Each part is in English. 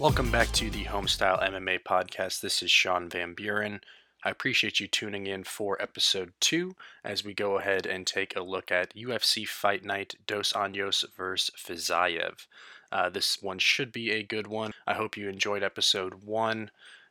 Welcome back to the Homestyle MMA podcast. This is Sean Van Buren. I appreciate you tuning in for episode two as we go ahead and take a look at UFC Fight Night Dos Anjos versus Fiziev. Uh, this one should be a good one. I hope you enjoyed episode one.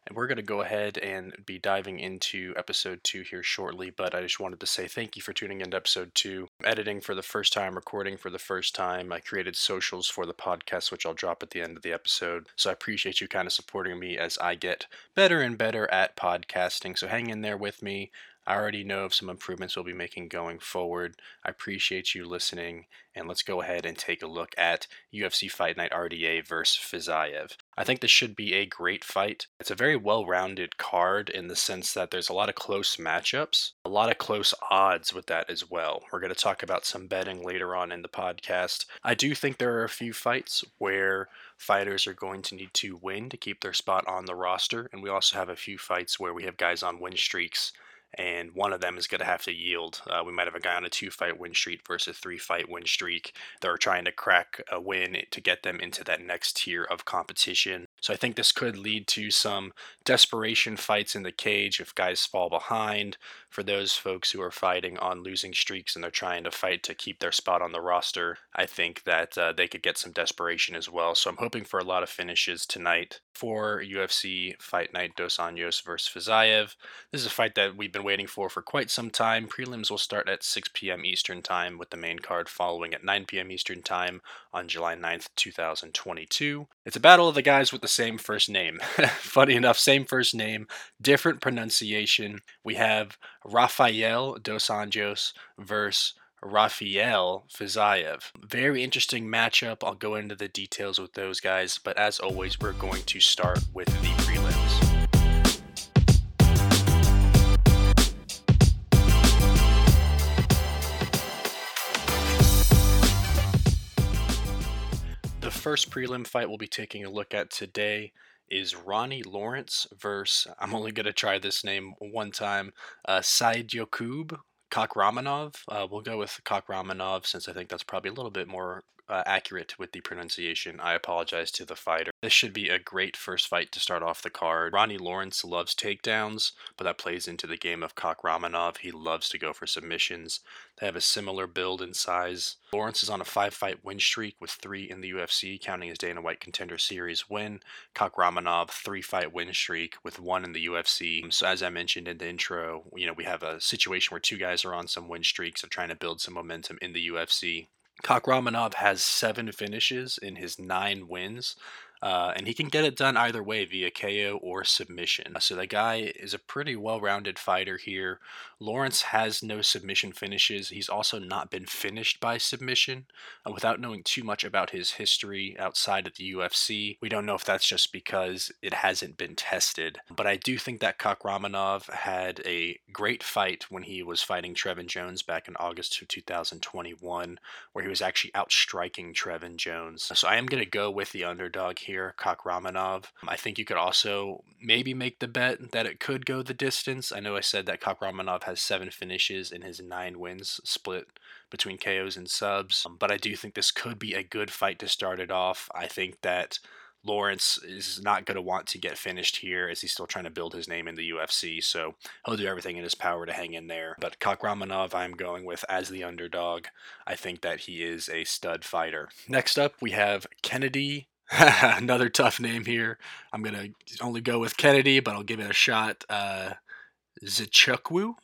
And we're going to go ahead and be diving into episode two here shortly, but I just wanted to say thank you for tuning into episode two. Editing for the first time, recording for the first time. I created socials for the podcast, which I'll drop at the end of the episode. So I appreciate you kind of supporting me as I get better and better at podcasting. So hang in there with me. I already know of some improvements we'll be making going forward. I appreciate you listening, and let's go ahead and take a look at UFC Fight Night RDA versus Fiziev. I think this should be a great fight. It's a very well rounded card in the sense that there's a lot of close matchups, a lot of close odds with that as well. We're going to talk about some betting later on in the podcast. I do think there are a few fights where fighters are going to need to win to keep their spot on the roster, and we also have a few fights where we have guys on win streaks and one of them is going to have to yield. Uh, we might have a guy on a two fight win streak versus three fight win streak. They're trying to crack a win to get them into that next tier of competition. So I think this could lead to some desperation fights in the cage if guys fall behind. For those folks who are fighting on losing streaks and they're trying to fight to keep their spot on the roster, I think that uh, they could get some desperation as well. So I'm hoping for a lot of finishes tonight for UFC Fight Night Dos Anjos versus Fiziev. This is a fight that we've been waiting for for quite some time. Prelims will start at 6 p.m. Eastern Time with the main card following at 9 p.m. Eastern Time on July 9th, 2022. It's a battle of the guys with the same first name. Funny enough, same first name, different pronunciation. We have Rafael Dos Anjos versus Rafael Fiziev. Very interesting matchup. I'll go into the details with those guys, but as always, we're going to start with the prelims. First prelim fight we'll be taking a look at today is Ronnie Lawrence versus, I'm only going to try this name one time, uh, Said Yokub Kakhramonov. Uh, we'll go with Kakhramonov since I think that's probably a little bit more uh, accurate with the pronunciation. I apologize to the fighter. This should be a great first fight to start off the card. Ronnie Lawrence loves takedowns, but that plays into the game of Kakhramonov. He loves to go for submissions. They have a similar build and size. Lawrence is on a five fight win streak with three in the UFC, counting his Dana White Contender Series win. Kakhramonov, three fight win streak with one in the UFC. So, as I mentioned in the intro, you know, we have a situation where two guys are on some win streaks of trying to build some momentum in the UFC. Kakhramonov has seven finishes in his nine wins. Uh, and he can get it done either way via KO or submission. So the guy is a pretty well-rounded fighter here. Lawrence has no submission finishes. He's also not been finished by submission. Uh, without knowing too much about his history outside of the UFC, we don't know if that's just because it hasn't been tested. But I do think that Kakhramonov had a great fight when he was fighting Trevin Jones back in August of 2021, where he was actually outstriking Trevin Jones. So I am going to go with the underdog here here, Kakhramonov. I think you could also maybe make the bet that it could go the distance. I know I said that Kakhramonov has seven finishes in his nine wins, split between KOs and subs. Um, but I do think this could be a good fight to start it off. I think that Lawrence is not going to want to get finished here as he's still trying to build his name in the UFC. So he'll do everything in his power to hang in there. But Kakhramonov, I'm going with as the underdog. I think that he is a stud fighter. Next up, we have Kennedy Another tough name here. I'm gonna only go with Kennedy, but I'll give it a shot. Uh, Nzechukwu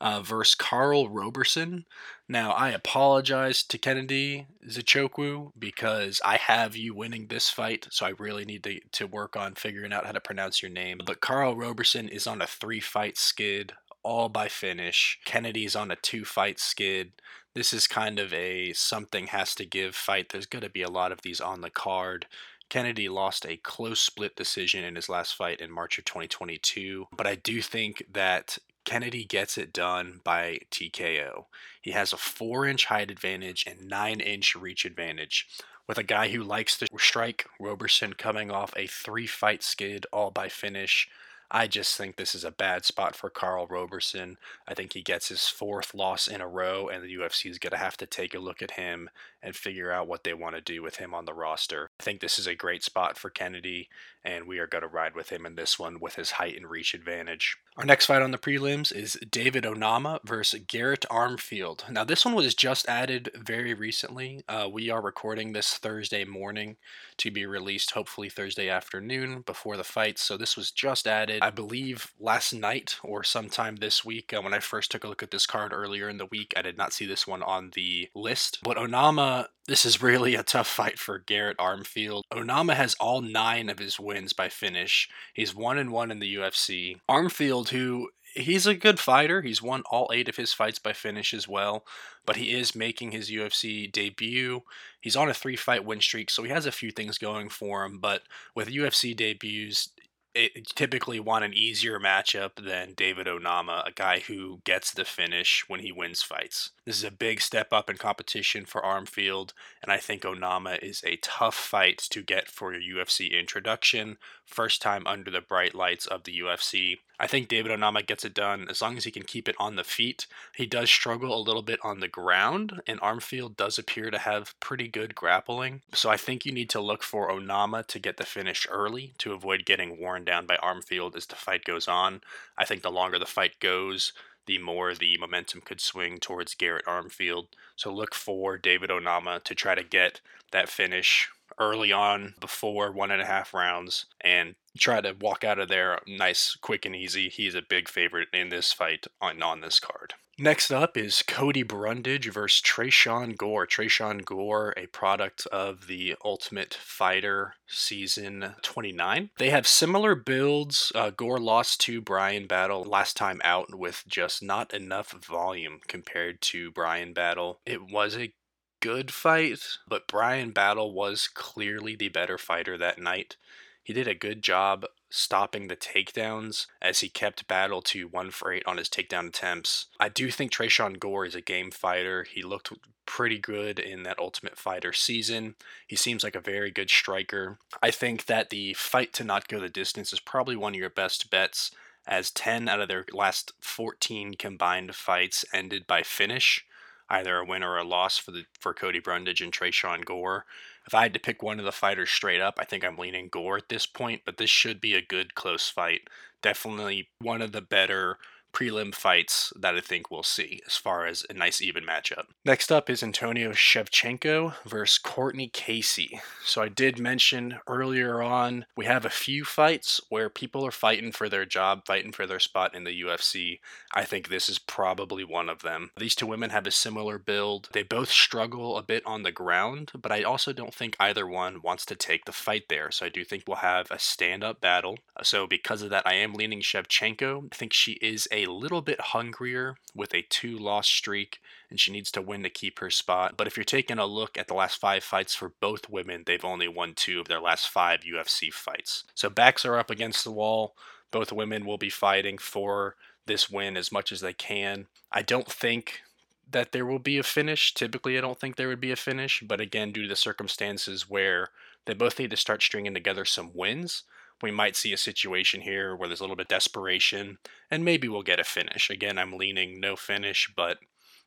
uh, versus Carl Roberson. Now, I apologize to Kennedy Nzechukwu because I have you winning this fight, so I really need to, to work on figuring out how to pronounce your name. But Carl Roberson is on a three fight skid, all by finish. Kennedy's on a two fight skid this is kind of a something has to give fight. There's going to be a lot of these on the card. Kennedy lost a close split decision in his last fight in March of 2022, but I do think that Kennedy gets it done by TKO. He has a 4 inch height advantage and 9 inch reach advantage. With a guy who likes to strike, Roberson coming off a three fight skid all by finish, I just think this is a bad spot for Carl Roberson. I think he gets his fourth loss in a row, and the UFC is going to have to take a look at him and figure out what they want to do with him on the roster. I think this is a great spot for Kennedy, and we are going to ride with him in this one with his height and reach advantage. Our next fight on the prelims is David Onama versus Garrett Armfield. Now, this one was just added very recently. Uh, we are recording this Thursday morning to be released hopefully Thursday afternoon before the fight. So this was just added, I believe, last night or sometime this week. Uh, when I first took a look at this card earlier in the week, I did not see this one on the list. But Onama, this is really a tough fight for Garrett Armfield. Onama has all nine of his wins by finish. He's one and one in the UFC. Armfield, who he's a good fighter. He's won all eight of his fights by finish as well, but he is making his UFC debut. He's on a three fight win streak, so he has a few things going for him. But with UFC debuts, it, typically want an easier matchup than David Onama, a guy who gets the finish when he wins fights. This is a big step up in competition for Armfield, and I think Onama is a tough fight to get for your UFC introduction. First time under the bright lights of the UFC. I think David Onama gets it done as long as he can keep it on the feet. He does struggle a little bit on the ground, and Armfield does appear to have pretty good grappling. So I think you need to look for Onama to get the finish early to avoid getting worn down by Armfield as the fight goes on. I think the longer the fight goes, the more the momentum could swing towards Garrett Armfield. So look for David Onama to try to get that finish early on before one and a half rounds and try to walk out of there nice, quick, and easy. He's a big favorite in this fight on, on this card. Next up is Cody Brundage versus Tresean Gore. Tresean Gore, a product of the Ultimate Fighter season 29. They have similar builds. Uh, Gore lost to Brian Battle last time out with just not enough volume compared to Brian Battle. It was a good fight, but Brian Battle was clearly the better fighter that night. He did a good job stopping the takedowns as he kept battle to one for eight on his takedown attempts. I do think Tresean Gore is a game fighter. He looked pretty good in that Ultimate Fighter season. He seems like a very good striker. I think that the fight to not go the distance is probably one of your best bets as 10 out of their last 14 combined fights ended by finish either a win or a loss for the for Cody Brundage and Tresean Gore. If I had to pick one of the fighters straight up, I think I'm leaning Gore at this point, but this should be a good close fight. Definitely one of the better prelim fights that I think we'll see as far as a nice even matchup. Next up is Antonia Shevchenko versus Courtney Casey. So I did mention earlier on we have a few fights where people are fighting for their job, fighting for their spot in the UFC. I think this is probably one of them. These two women have a similar build. They both struggle a bit on the ground, but I also don't think either one wants to take the fight there. So I do think we'll have a stand up battle. So because of that, I am leaning Shevchenko. I think she is a little bit hungrier with a two loss streak, and she needs to win to keep her spot. But if you're taking a look at the last five fights for both women, they've only won two of their last five UFC fights. So backs are up against the wall. Both women will be fighting for this win as much as they can. I don't think that there will be a finish. Typically, I don't think there would be a finish, but again, due to the circumstances where they both need to start stringing together some wins, we might see a situation here where there's a little bit desperation and maybe we'll get a finish. Again, I'm leaning no finish, but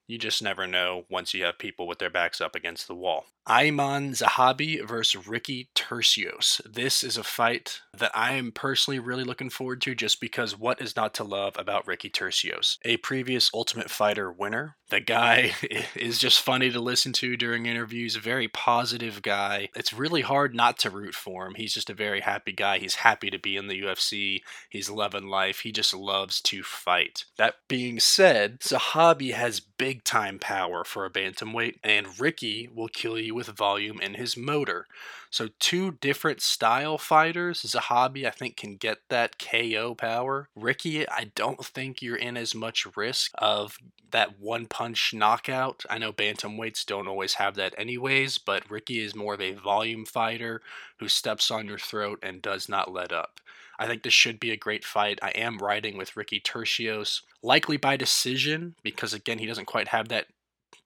you just never know once you have people with their backs up against the wall. Ayman Zahabi versus Ricky Turcios. This is a fight that I am personally really looking forward to just because what is not to love about Ricky Turcios? A previous Ultimate Fighter winner. The guy is just funny to listen to during interviews, a very positive guy. It's really hard not to root for him. He's just a very happy guy. He's happy to be in the UFC. He's loving life. He just loves to fight. That being said, Zahabi has big time power for a bantamweight, and Ricky will kill you with volume in his motor. So, two different style fighters. Zahabi, I think, can get that KO power. Ricky, I don't think you're in as much risk of that one punch knockout. I know bantamweights don't always have that, anyways, but Ricky is more of a volume fighter who steps on your throat and does not let up. I think this should be a great fight. I am riding with Ricky Turcios, likely by decision, because again, he doesn't quite have that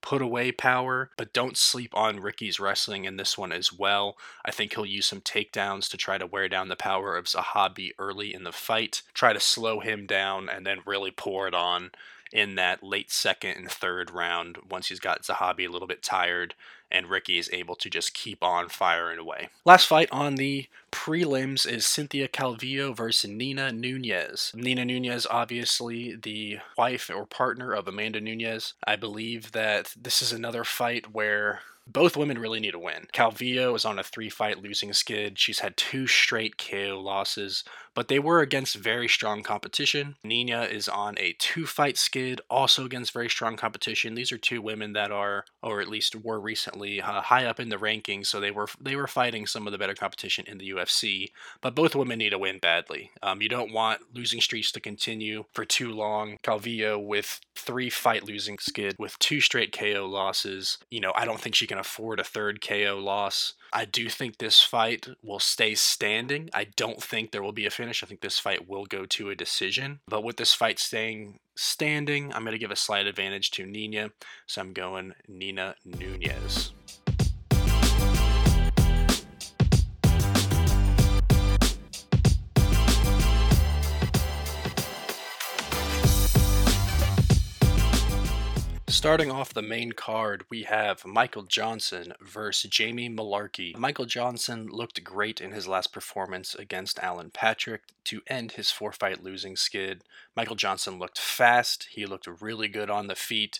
put away power, but don't sleep on Ricky's wrestling in this one as well. I think he'll use some takedowns to try to wear down the power of Zahabi early in the fight, try to slow him down, and then really pour it on in that late second and third round once he's got Zahabi a little bit tired and Ricky is able to just keep on firing away. Last fight on the prelims is Cynthia Calvillo versus Nina Nunes. Nina Nunes, obviously the wife or partner of Amanda Nunes. I believe that this is another fight where both women really need a win. Calvillo is on a three fight losing skid. She's had two straight KO losses, but they were against very strong competition. Nina is on a two fight skid, also against very strong competition. These are two women that are, or at least were recently, uh, high up in the rankings, so they were they were fighting some of the better competition in the UFC. But both women need a win badly. Um, you don't want losing streaks to continue for too long. Calvillo with three fight losing skid with two straight KO losses. You know, I don't think she can afford a third KO loss. I do think this fight will stay standing. I don't think there will be a finish. I think this fight will go to a decision. But with this fight staying standing, I'm going to give a slight advantage to Nina. So I'm going Nina Nunes. Starting off the main card, we have Michael Johnson versus Jamie Mullarkey. Michael Johnson looked great in his last performance against Alan Patrick to end his four fight losing skid. Michael Johnson looked fast, he looked really good on the feet.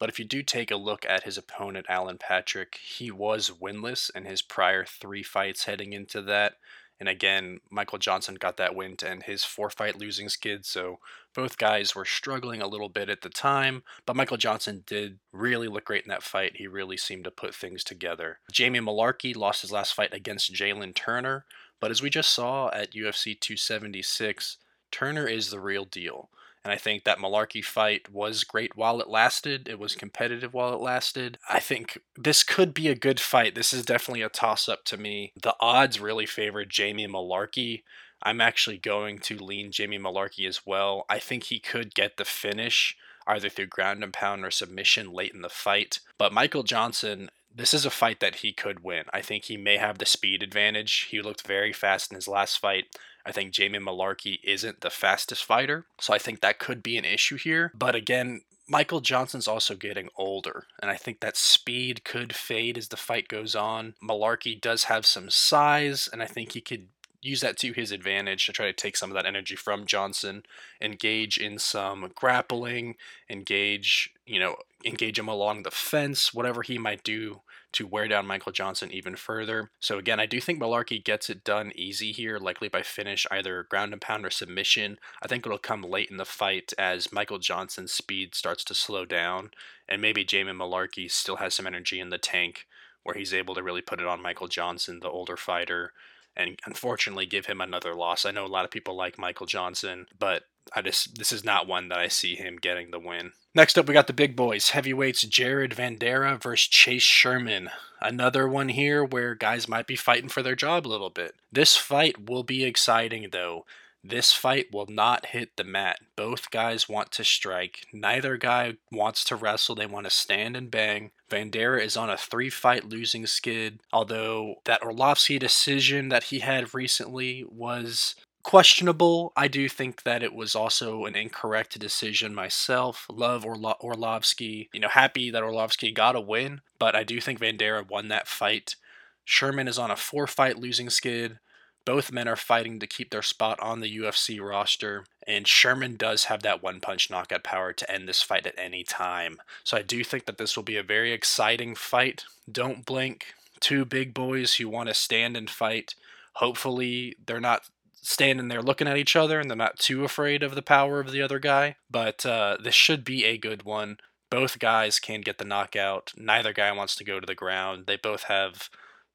But if you do take a look at his opponent, Alan Patrick, he was winless in his prior three fights heading into that. And again, Michael Johnson got that win end his four fight losing skid. So both guys were struggling a little bit at the time, but Michael Johnson did really look great in that fight. He really seemed to put things together. Jamie Mullarkey lost his last fight against Jalen Turner, but as we just saw at UFC 276, Turner is the real deal. And I think that Mullarkey fight was great while it lasted. It was competitive while it lasted. I think this could be a good fight. This is definitely a toss up to me. The odds really favor Jamie Mullarkey. I'm actually going to lean Jamie Mullarkey as well. I think he could get the finish either through ground and pound or submission late in the fight. But Michael Johnson, this is a fight that he could win. I think he may have the speed advantage. He looked very fast in his last fight. I think Jamie Mullarkey isn't the fastest fighter, so I think that could be an issue here. But again, Michael Johnson's also getting older, and I think that speed could fade as the fight goes on. Mullarkey does have some size, and I think he could use that to his advantage to try to take some of that energy from Johnson, engage in some grappling, engage, you know, engage him along the fence, whatever he might do to wear down Michael Johnson even further. So again, I do think Mullarkey gets it done easy here, likely by finish either ground and pound or submission. I think it'll come late in the fight as Michael Johnson's speed starts to slow down, and maybe Jamie Mullarkey still has some energy in the tank where he's able to really put it on Michael Johnson, the older fighter, and unfortunately give him another loss. I know a lot of people like Michael Johnson, but I just this is not one that I see him getting the win. Next up, we got the big boys heavyweights Jared Vanderaa versus Chase Sherman. Another one here where guys might be fighting for their job a little bit. This fight will be exciting though. This fight will not hit the mat. Both guys want to strike. Neither guy wants to wrestle. They want to stand and bang. Vanderaa is on a three fight losing skid, although that Orlovsky decision that he had recently was questionable. I do think that it was also an incorrect decision myself. Love Orlo- Arlovsky. You know, happy that Orlovsky got a win, but I do think Vanderaa won that fight. Sherman is on a four fight losing skid. Both men are fighting to keep their spot on the UFC roster, and Sherman does have that one punch knockout power to end this fight at any time. So I do think that this will be a very exciting fight. Don't blink. Two big boys who want to stand and fight. Hopefully, they're not standing there looking at each other and they're not too afraid of the power of the other guy. But uh, this should be a good one. Both guys can get the knockout. Neither guy wants to go to the ground. They both have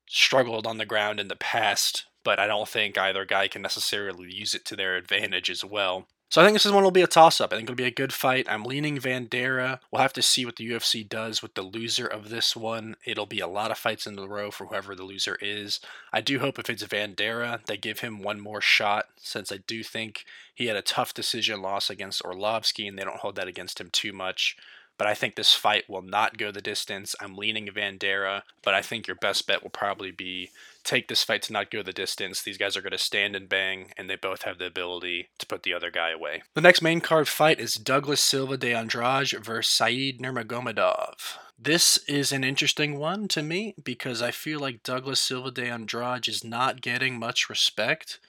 struggled on the ground in the past, but I don't think either guy can necessarily use it to their advantage as well. So I think this is one will be a toss up. I think it'll be a good fight. I'm leaning Vanderaa. We'll have to see what the UFC does with the loser of this one. It'll be a lot of fights in a row for whoever the loser is. I do hope if it's Vanderaa, they give him one more shot, since I do think he had a tough decision loss against Orlovsky and they don't hold that against him too much. But I think this fight will not go the distance. I'm leaning Vanderaa, but I think your best bet will probably be take this fight to not go the distance. These guys are going to stand and bang, and they both have the ability to put the other guy away. The next main card fight is Douglas Silva de Andrade versus Said Nurmagomedov. This is an interesting one to me because I feel like Douglas Silva de Andrade is not getting much respect.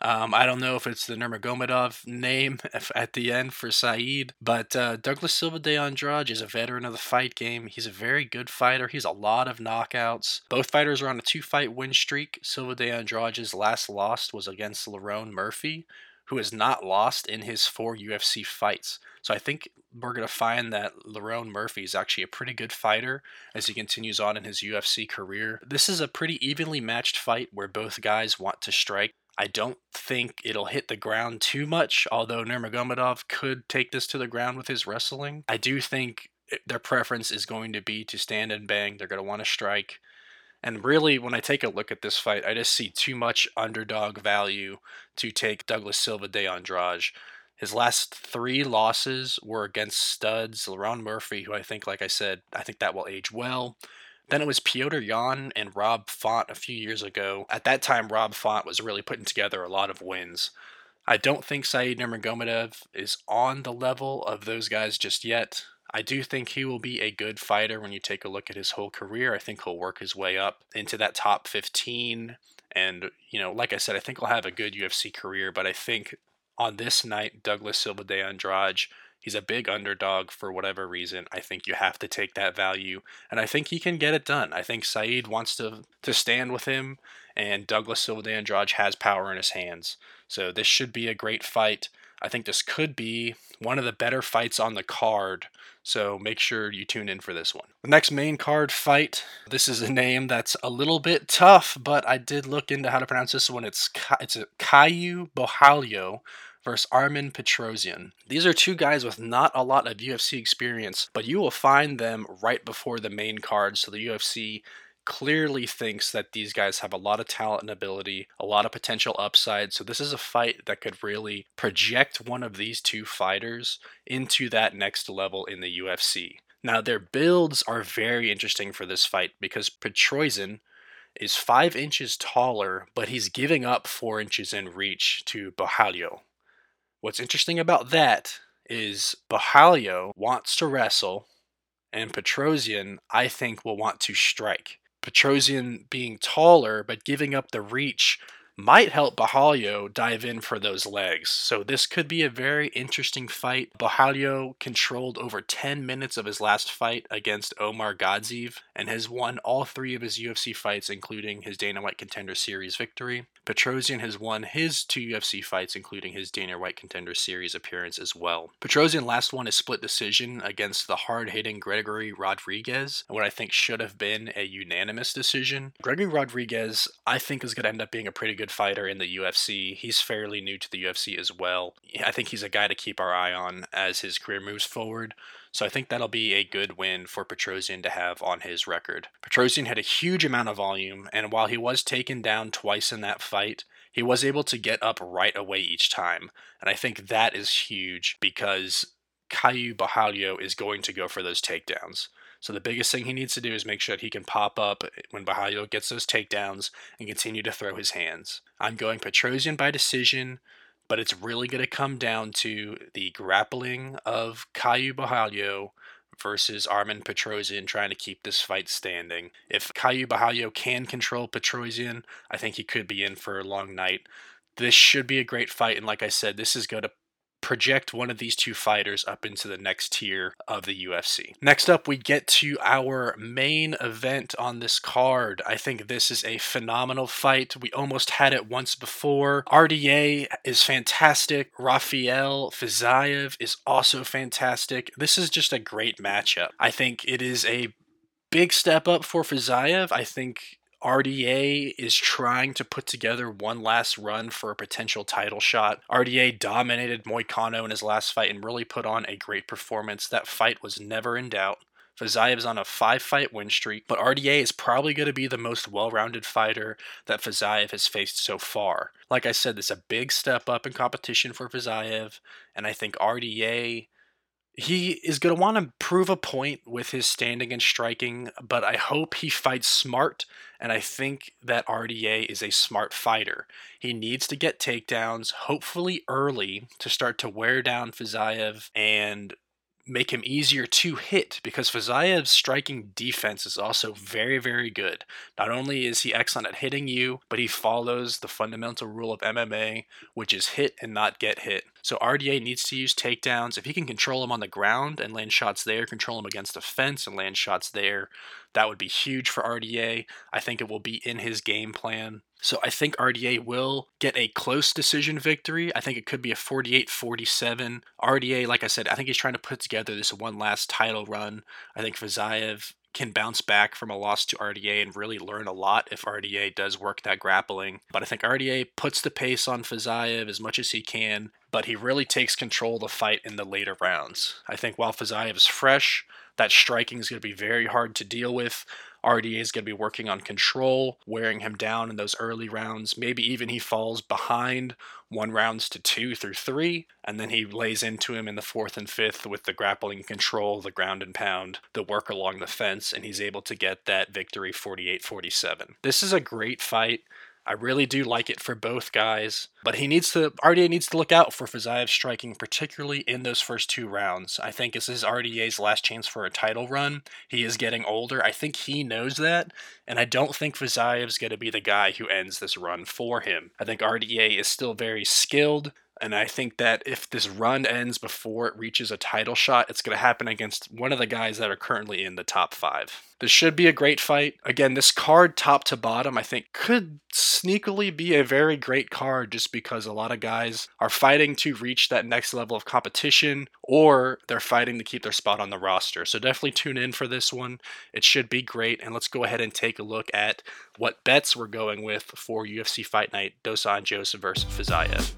Um, I don't know if it's the Nurmagomedov name at the end for Saeed, but uh, Douglas Silva de Andrade is a veteran of the fight game. He's a very good fighter. He's a lot of knockouts. Both fighters are on a two-fight win streak. Silva de Andrade's last loss was against Lerone Murphy, who has not lost in his four UFC fights. So I think we're going to find that Lerone Murphy is actually a pretty good fighter as he continues on in his UFC career. This is a pretty evenly matched fight where both guys want to strike. I don't think it'll hit the ground too much, although Nurmagomedov could take this to the ground with his wrestling. I do think eh, their preference is going to be to stand and bang. They're going to want to strike. And really, when I take a look at this fight, I just see too much underdog value to take Douglas Silva de Andrade. His last three losses were against studs, Lerone Murphy, who I think, like I said, I think that will age well. Then it was Petr Yan and Rob Font a few years ago. At that time, Rob Font was really putting together a lot of wins. I don't think Said Nurmagomedov is on the level of those guys just yet. I do think he will be a good fighter when you take a look at his whole career. I think he'll work his way up into that top 15. And, you know, like I said, I think he'll have a good UFC career, but I think on this night, Douglas Silva de Andrade He's a big underdog for whatever reason. I think you have to take that value, and I think he can get it done. I think Saeed wants to to stand with him, and Douglas Silva de Andrade has power in his hands. So this should be a great fight. I think this could be one of the better fights on the card. So make sure you tune in for this one. The next main card fight. This is a name that's a little bit tough, but I did look into how to pronounce this one. It's it's a Caio Borralho versus Armen Petrosyan. These are two guys with not a lot of UFC experience, but you will find them right before the main card. So the UFC clearly thinks that these guys have a lot of talent and ability, a lot of potential upside. So this is a fight that could really project one of these two fighters into that next level in the UFC. Now their builds are very interesting for this fight because Petrosyan is five inches taller, but he's giving up four inches in reach to Borralho. What's interesting about that is Borralho wants to wrestle, and Petrosyan, I think, will want to strike. Petrosyan being taller but giving up the reach might help Borralho dive in for those legs. So this could be a very interesting fight. Borralho controlled over 10 minutes of his last fight against Omar Gadzhiev and has won all three of his UFC fights, including his Dana White Contender Series victory. Petrosyan has won his two UFC fights, including his Dana White Contender Series appearance as well. Petrosyan last won a split decision against the hard-hitting Gregory Rodrigues, what I think should have been a unanimous decision. Gregory Rodrigues, I think, is going to end up being a pretty good fighter in the UFC. He's fairly new to the UFC as well. I think he's a guy to keep our eye on as his career moves forward. So I think that'll be a good win for Petrosyan to have on his record. Petrosyan had a huge amount of volume, and while he was taken down twice in that fight, he was able to get up right away each time. And I think that is huge because Caio Borralho is going to go for those takedowns. So the biggest thing he needs to do is make sure that he can pop up when Borralho gets those takedowns and continue to throw his hands. I'm going Petrosyan by decision but it's really going to come down to the grappling of Caio Borralho versus Armen Petrosyan trying to keep this fight standing. If Caio Borralho can control Petrosyan, I think he could be in for a long night. This should be a great fight, and like I said, this is going to project one of these two fighters up into the next tier of the UFC. Next up, we get to our main event on this card. I think this is a phenomenal fight. We almost had it once before. RDA is fantastic. Rafael Fiziev is also fantastic. This is just a great matchup. I think it is a big step up for Fiziev. I think RDA is trying to put together one last run for a potential title shot. RDA dominated Moicano in his last fight and really put on a great performance. That fight was never in doubt. Fiziev is on a five fight win streak, but RDA is probably going to be the most well rounded fighter that Fiziev has faced so far. Like I said, this is a big step up in competition for Fiziev, and I think RDA He is going to want to prove a point with his standing and striking, but I hope he fights smart, and I think that RDA is a smart fighter. He needs to get takedowns, hopefully early, to start to wear down Fiziev and make him easier to hit because Fiziev's striking defense is also very, very good. Not only is he excellent at hitting you, but he follows the fundamental rule of MMA, which is hit and not get hit. So RDA needs to use takedowns. If he can control him on the ground and land shots there, control him against the fence and land shots there, that would be huge for RDA. I think it will be in his game plan. So I think RDA will get a close decision victory. I think it could be a 48 47. RDA, like I said, I think he's trying to put together this one last title run. I think Fiziev can bounce back from a loss to RDA and really learn a lot if RDA does work that grappling. But I think RDA puts the pace on Fiziev as much as he can, but he really takes control of the fight in the later rounds. I think while Fiziev is fresh, that striking is going to be very hard to deal with. RDA is going to be working on control, wearing him down in those early rounds. Maybe even he falls behind one rounds to two through three, and then he lays into him in the fourth and fifth with the grappling control, the ground and pound, the work along the fence, and he's able to get that victory 48 47. This is a great fight. I really do like it for both guys, but he needs to RDA needs to look out for Fiziev striking, particularly in those first two rounds. I think this is RDA's last chance for a title run. He is getting older. I think he knows that, and I don't think Fiziev's going to be the guy who ends this run for him. I think RDA is still very skilled. And I think that if this run ends before it reaches a title shot, it's going to happen against one of the guys that are currently in the top five. This should be a great fight. Again, this card, top to bottom, I think could sneakily be a very great card just because a lot of guys are fighting to reach that next level of competition or they're fighting to keep their spot on the roster. So definitely tune in for this one. It should be great. And let's go ahead and take a look at what bets we're going with for UFC Fight Night Dosan Anjos versus Fiziev.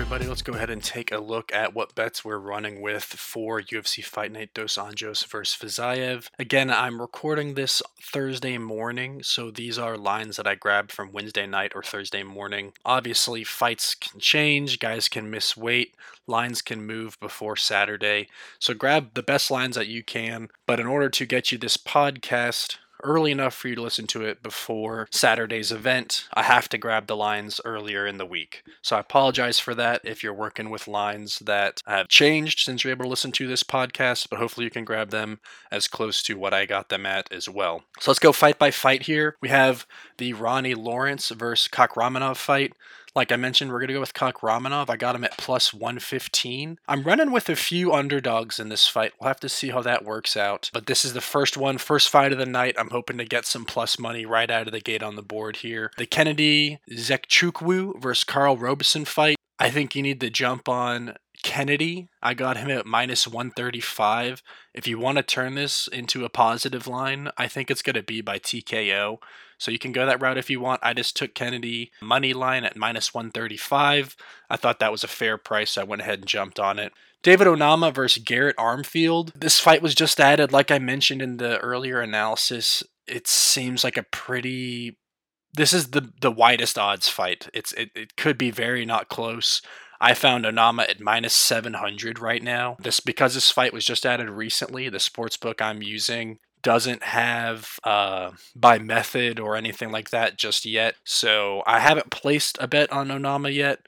Everybody, let's go ahead and take a look at what bets we're running with for UFC Fight Night Dos Anjos versus Fiziev. Again, I'm recording this Thursday morning, so these are lines that I grabbed from Wednesday night or Thursday morning. Obviously, fights can change, guys can miss weight, lines can move before Saturday. So grab the best lines that you can. But in order to get you this podcast, early enough for you to listen to it before Saturday's event. I have to grab the lines earlier in the week. So I apologize for that if you're working with lines that have changed since you're able to listen to this podcast, but hopefully you can grab them as close to what I got them at as well. So let's go fight by fight here. We have the Ronnie Lawrence versus Kakhramonov fight. Like I mentioned, we're going to go with Kakhramonov. I got him at plus 115. I'm running with a few underdogs in this fight. We'll have to see how that works out. But this is the first one, first fight of the night. I'm hoping to get some plus money right out of the gate on the board here. The Kennedy Nzechukwu versus Carl Roberson fight. I think you need to jump on Kennedy, I got him at minus 135. If you want to turn this into a positive line, I think it's going to be by TKO. So you can go that route if you want. I just took Kennedy money line at minus 135. I thought that was a fair price, so I went ahead and jumped on it. David Onama versus Garrett Armfield. This fight was just added, like I mentioned in the earlier analysis. It seems like a pretty. This is the the widest odds fight. It's it, it could be very not close. I found Onama at minus 700 right now. This because this fight was just added recently. The sports book I'm using doesn't have uh, by method or anything like that just yet. So I haven't placed a bet on Onama yet.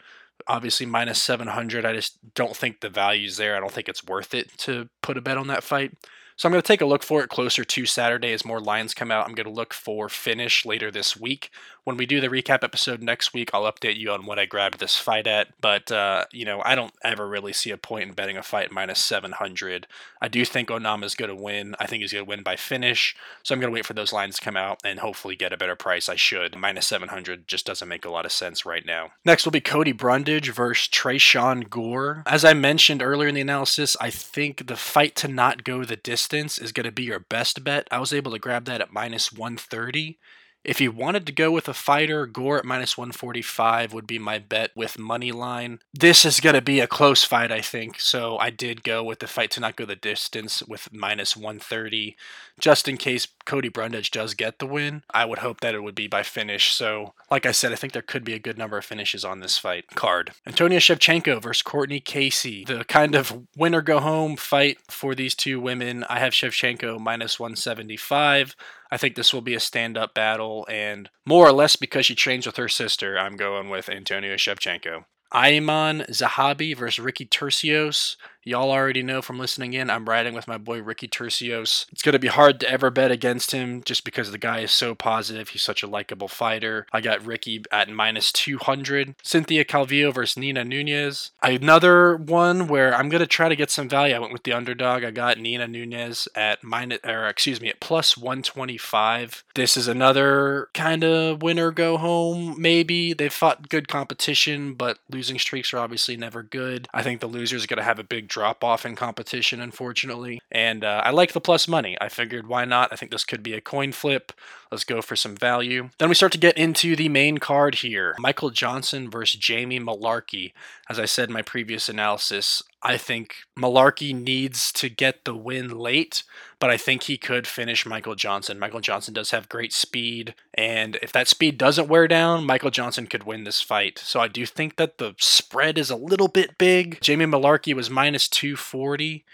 Obviously, minus 700. I just don't think the value's there. I don't think it's worth it to put a bet on that fight. So I'm going to take a look for it closer to Saturday as more lines come out. I'm going to look for finish later this week. When we do the recap episode next week, I'll update you on what I grabbed this fight at. But, uh, you know, I don't ever really see a point in betting a fight minus 700. I do think Onama's going to win. I think he's going to win by finish. So I'm going to wait for those lines to come out and hopefully get a better price. I should. Minus 700 just doesn't make a lot of sense right now. Next will be Cody Brundage versus Tresean Gore. As I mentioned earlier in the analysis, I think the fight to not go the distance is going to be your best bet. I was able to grab that at minus 130 If you wanted to go with a fighter, Gore at minus 145 would be my bet with money line. This is going to be a close fight, I think. So I did go with the fight to not go the distance with minus 130, just in case Cody Brundage does get the win. I would hope that it would be by finish. So, like I said, I think there could be a good number of finishes on this fight card. Antonia Shevchenko versus Courtney Casey. The kind of winner go home fight for these two women. I have Shevchenko minus 175. I think this will be a stand up battle, and more or less because she trains with her sister, I'm going with Antonia Shevchenko. Ayman Zahabi versus Ricky Turcios. Y'all already know from listening in, I'm riding with my boy Ricky Turcios. It's going to be hard to ever bet against him just because the guy is so positive. He's such a likable fighter. I got Ricky at minus 200. Cynthia Calvillo versus Nina Nunes. Another one where I'm going to try to get some value. I went with the underdog. I got Nina Nunes at minus, or excuse me, at plus 125. This is another kind of winner go home, maybe. They've fought good competition, but losing streaks are obviously never good. I think the loser is going to have a big drop off in competition, unfortunately. And uh, I like the plus money. I figured why not? I think this could be a coin flip. Let's go for some value. Then we start to get into the main card here Michael Johnson versus Jamie Mullarkey. As I said in my previous analysis, I think Mullarkey needs to get the win late, but I think he could finish Michael Johnson. Michael Johnson does have great speed, and if that speed doesn't wear down, Michael Johnson could win this fight. So I do think that the spread is a little bit big. Jamie Mullarkey was minus 240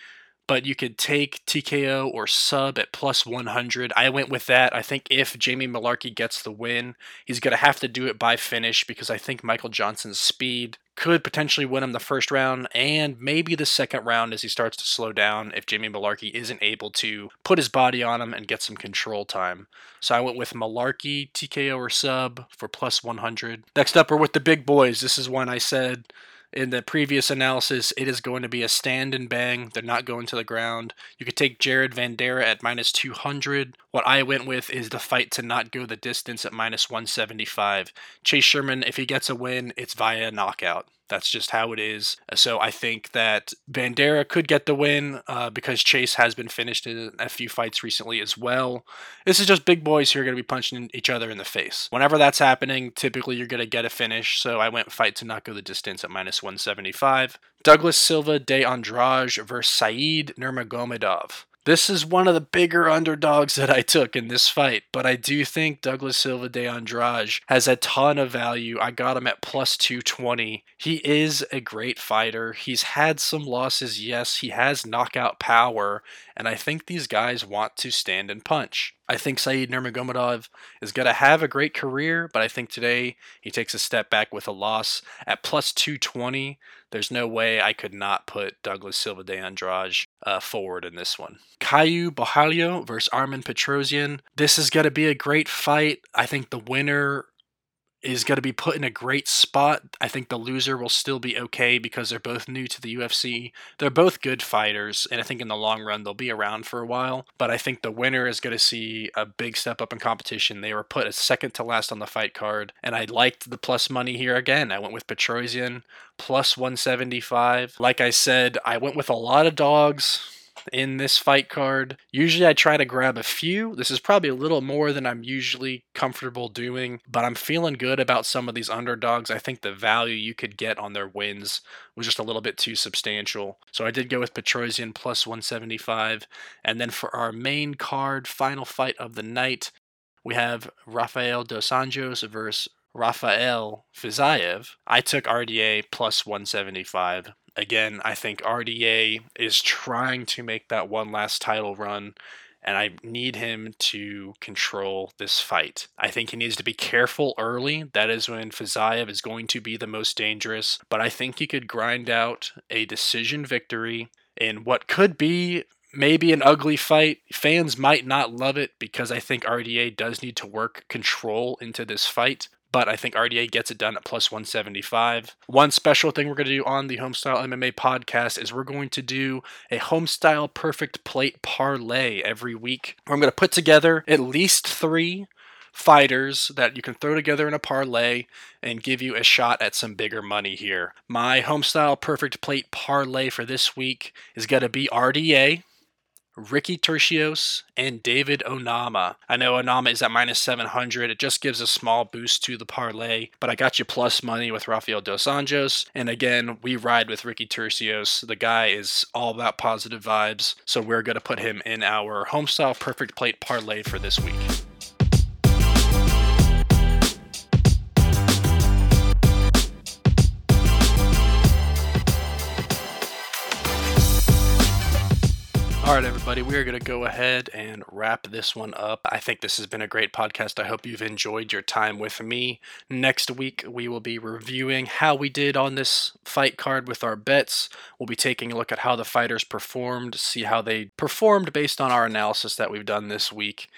but you could take TKO or sub at plus 100. I went with that. I think if Jamie Mullarkey gets the win, he's going to have to do it by finish because I think Michael Johnson's speed could potentially win him the first round and maybe the second round as he starts to slow down if Jamie Mullarkey isn't able to put his body on him and get some control time. So I went with Mullarkey, TKO or sub for plus 100. Next up we're with the big boys. This is one I said in the previous analysis, it is going to be a stand and bang. They're not going to the ground. You could take Jared Vanderaa at minus 200. What I went with is the fight to not go the distance at minus 175. Chase Sherman, if he gets a win, it's via knockout. That's just how it is. So I think that Vanderaa could get the win uh, because Chase has been finished in a few fights recently as well. This is just big boys who are going to be punching each other in the face. Whenever that's happening, typically you're going to get a finish. So I went fight to not go the distance at minus 175. Douglas Silva de Andrade versus Said Nurmagomedov. This is one of the bigger underdogs that I took in this fight, but I do think Douglas Silva de Andrade has a ton of value. I got him at plus 220. He is a great fighter. He's had some losses, yes, he has knockout power, and I think these guys want to stand and punch. I think Saeed Nurmagomedov is going to have a great career, but I think today he takes a step back with a loss at plus 220. There's no way I could not put Douglas Silva de Andrade uh, forward in this one. Caio Borralho versus Armen Petrosyan. This is going to be a great fight. I think the winner is going to be put in a great spot. I think the loser will still be okay because they're both new to the UFC. They're both good fighters, and I think in the long run they'll be around for a while. But I think the winner is going to see a big step up in competition. They were put a second to last on the fight card, and I liked the plus money here again. I went with Petrosyan plus 175. Like I said, I went with a lot of dogs in this fight card. Usually I try to grab a few. This is probably a little more than I'm usually comfortable doing, but I'm feeling good about some of these underdogs. I think the value you could get on their wins was just a little bit too substantial. So I did go with Petrosyan plus 175. And then for our main card, final fight of the night, we have Rafael Dos Anjos versus Rafael Fiziev. I took RDA plus 175 again, I think RDA is trying to make that one last title run, and I need him to control this fight. I think he needs to be careful early. That is when Fiziev is going to be the most dangerous, but I think he could grind out a decision victory in what could be maybe an ugly fight. Fans might not love it because I think RDA does need to work control into this fight but I think RDA gets it done at plus 175. One special thing we're going to do on the Homestyle MMA podcast is we're going to do a Homestyle Perfect Plate parlay every week. I'm going to put together at least three fighters that you can throw together in a parlay and give you a shot at some bigger money here. My Homestyle Perfect Plate parlay for this week is going to be RDA Ricky Turcios, and David Onama. I know Onama is at minus 700. It just gives a small boost to the parlay, but I got you plus money with Rafael Dos Anjos. And again, we ride with Ricky Turcios. The guy is all about positive vibes, so we're going to put him in our homestyle perfect plate parlay for this week. All right, everybody, we are going to go ahead and wrap this one up. I think this has been a great podcast. I hope you've enjoyed your time with me. Next week, we will be reviewing how we did on this fight card with our bets. We'll be taking a look at how the fighters performed, see how they performed based on our analysis that we've done this week,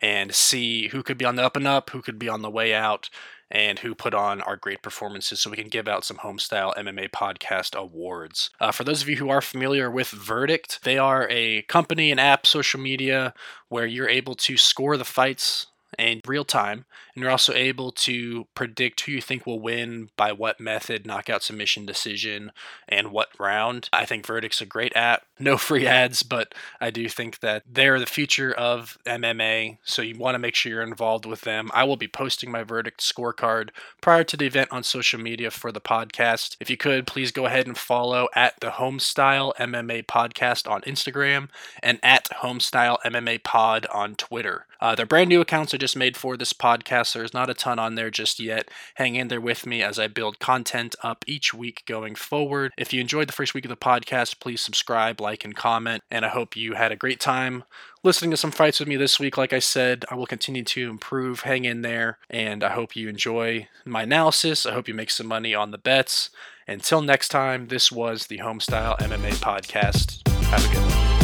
and see who could be on the up and up, who could be on the way out, and who put on our great performances so we can give out some homestyle MMA podcast awards. Uh, for those of you who are familiar with Verdict, they are a company an app social media where you're able to score the fights in real time, and you're also able to predict who you think will win by what method, knockout submission decision, and what round. I think Verdict's a great app. No free ads, but I do think that they're the future of MMA, so you want to make sure you're involved with them. I will be posting my Verdict scorecard prior to the event on social media for the podcast. If you could, please go ahead and follow at the Homestyle MMA Podcast on Instagram and at Homestyle MMA Pod on Twitter. Uh, they're brand new accounts I just made for this podcast. There's not a ton on there just yet. Hang in there with me as I build content up each week going forward. If you enjoyed the first week of the podcast, please subscribe, like, and comment. And I hope you had a great time listening to some fights with me this week. Like I said, I will continue to improve. Hang in there. And I hope you enjoy my analysis. I hope you make some money on the bets. Until next time, this was the Homestyle MMA Podcast. Have a good one.